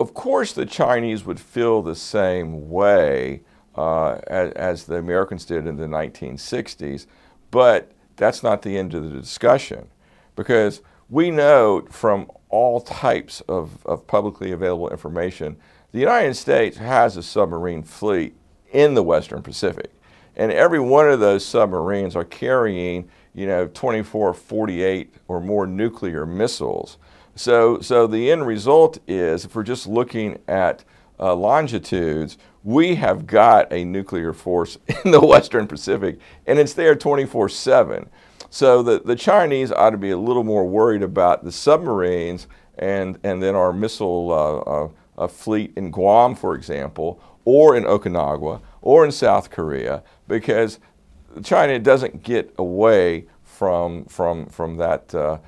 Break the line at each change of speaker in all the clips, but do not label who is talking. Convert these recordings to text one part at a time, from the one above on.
Of course, the Chinese would feel the same way uh, as, as the Americans did in the 1960s, but that's not the end of the discussion because we know from all types of, of publicly available information the United States has a submarine fleet in the Western Pacific. And every one of those submarines are carrying, you know, 24, 48 or more nuclear missiles. So, so the end result is, if we're just looking at uh, longitudes, we have got a nuclear force in the Western Pacific, and it's there 24 7. So the, the Chinese ought to be a little more worried about the submarines and, and then our missile uh, uh, fleet in Guam, for example, or in Okinawa, or in South Korea, because China doesn't get away from, from, from that, uh,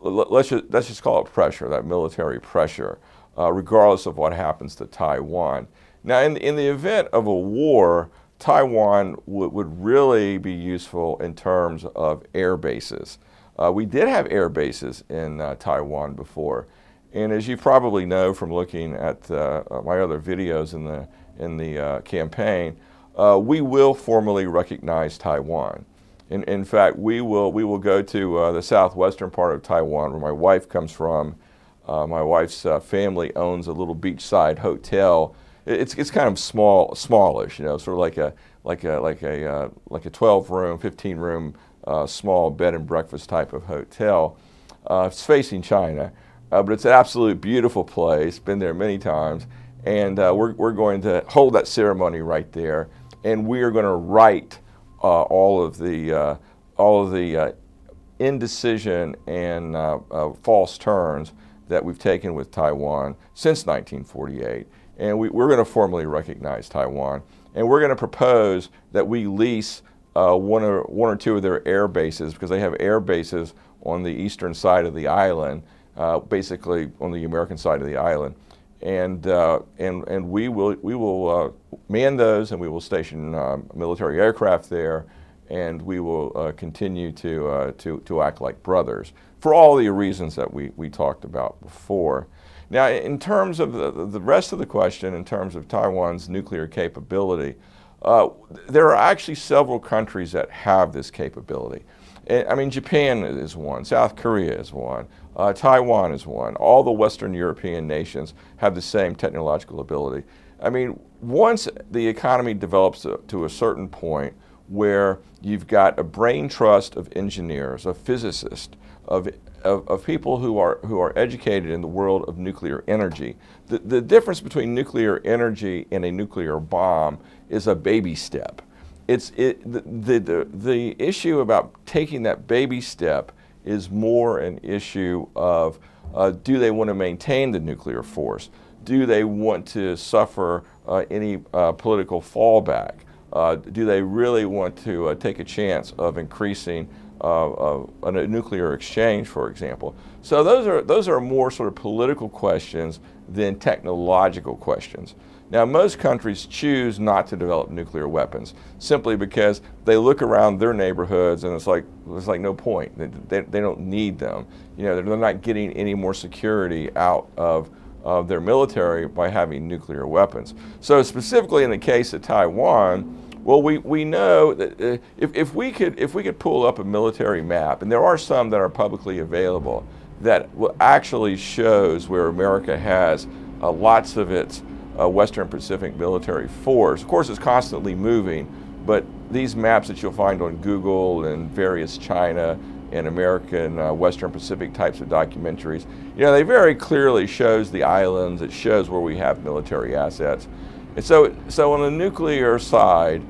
let's, just, let's just call it pressure, that military pressure, uh, regardless of what happens to Taiwan. Now, in, in the event of a war, Taiwan w- would really be useful in terms of air bases. Uh, we did have air bases in uh, Taiwan before, and as you probably know from looking at uh, my other videos in the in the uh, campaign, uh, we will formally recognize Taiwan. In, in fact, we will we will go to uh, the southwestern part of Taiwan, where my wife comes from. my wife's family owns a little beachside hotel it's, it's kind of small, smallish, you know, sort of like a like a like a uh, like a 12 room, 15 room, uh, small bed and breakfast type of hotel. Uh, it's facing China, uh, but it's an absolute beautiful place. Been there many times, and uh, we're we're going to hold that ceremony right there, and we are going to write uh, Uh, all of the uh, all of the uh, indecision and false turns that we've taken with Taiwan since 1948 and we, are going to formally recognize Taiwan. And we're going to propose that we lease uh, one, or, one or two of their air bases because they have air bases on the eastern side of the island, uh, basically on the American side of the island. And, uh, and, and we will, we will uh, man those and we will station uh, military aircraft there and we will uh, continue to, to, to act like brothers for all the reasons that we, we talked about before. Now, in terms of the, the rest of the question, in terms of Taiwan's nuclear capability, uh, there are actually several countries that have this capability. I mean, Japan is one, South Korea is one, uh, Taiwan is one. All the Western European nations have the same technological ability. I mean, once the economy develops to, to a certain point where you've got a brain trust of engineers, of physicists, of of, of people who are, who are educated in the world of nuclear energy. The, the difference between nuclear energy and a nuclear bomb is a baby step. It's, it, the, the, the issue about taking that baby step is more an issue of uh, do they want to maintain the nuclear force? Do they want to suffer uh, any uh, political fallback? Uh, do they really want to uh, take a chance of increasing uh, a nuclear exchange, for example. So those are those are more sort of political questions than technological questions. Now, most countries choose not to develop nuclear weapons simply because they look around their neighborhoods and it's like there's like no point. They, they, they don't need them. You know, they're not getting any more security out of of their military by having nuclear weapons. So specifically in the case of Taiwan, well, we, we know that uh, if, if, we could, if we could pull up a military map, and there are some that are publicly available, that actually shows where America has uh, lots of its uh, Western Pacific military force. Of course, it's constantly moving, but these maps that you'll find on Google and various China and American uh, Western Pacific types of documentaries, you know, they very clearly shows the islands. It shows where we have military assets. And so, so on the nuclear side,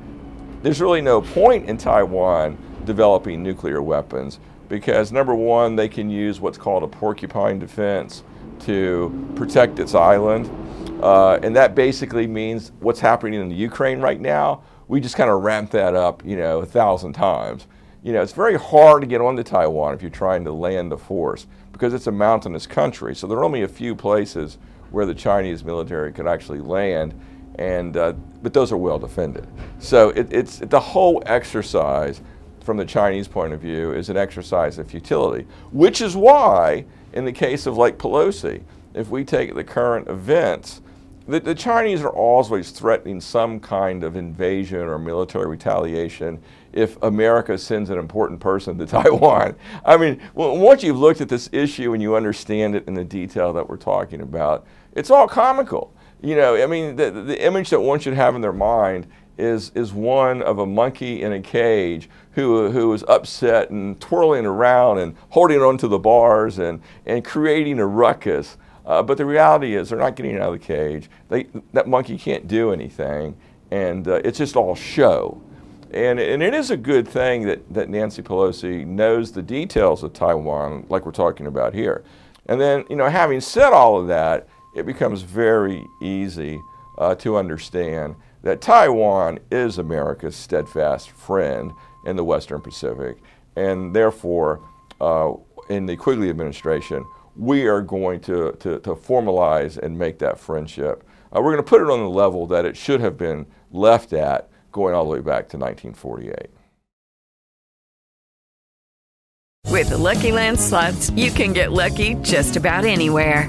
there's really no point in Taiwan developing nuclear weapons because number one, they can use what's called a porcupine defense to protect its island. Uh, and that basically means what's happening in the Ukraine right now, we just kind of ramp that up, you know, a thousand times. You know, it's very hard to get onto Taiwan if you're trying to land a force because it's a mountainous country. So there are only a few places where the Chinese military could actually land, and uh, but those are well defended. So it, it's the whole exercise from the Chinese point of view is an exercise of futility, which is why in the case of Lake Pelosi, if we take the current events, the, the, Chinese are always threatening some kind of invasion or military retaliation if America sends an important person to Taiwan. I mean, once you've looked at this issue and you understand it in the detail that we're talking about, it's all comical. You know, I mean, the, the image that one should have in their mind is, is one of a monkey in a cage who, who is upset and twirling around and holding onto the bars and, and creating a ruckus. Uh, but the reality is they're not getting out of the cage. They, that monkey can't do anything, and uh, it's just all show. And, and it is a good thing that, that Nancy Pelosi knows the details of Taiwan, like we're talking about here. And then, you know, having said all of that, it becomes very easy uh, to understand that Taiwan is America's steadfast friend in the Western Pacific, and therefore, uh, in the Quigley administration, we are going to, to, to formalize and make that friendship. Uh, we're going to put it on the level that it should have been left at going all the way back to 1948.
With the Lucky Land slots, you can get lucky just about anywhere.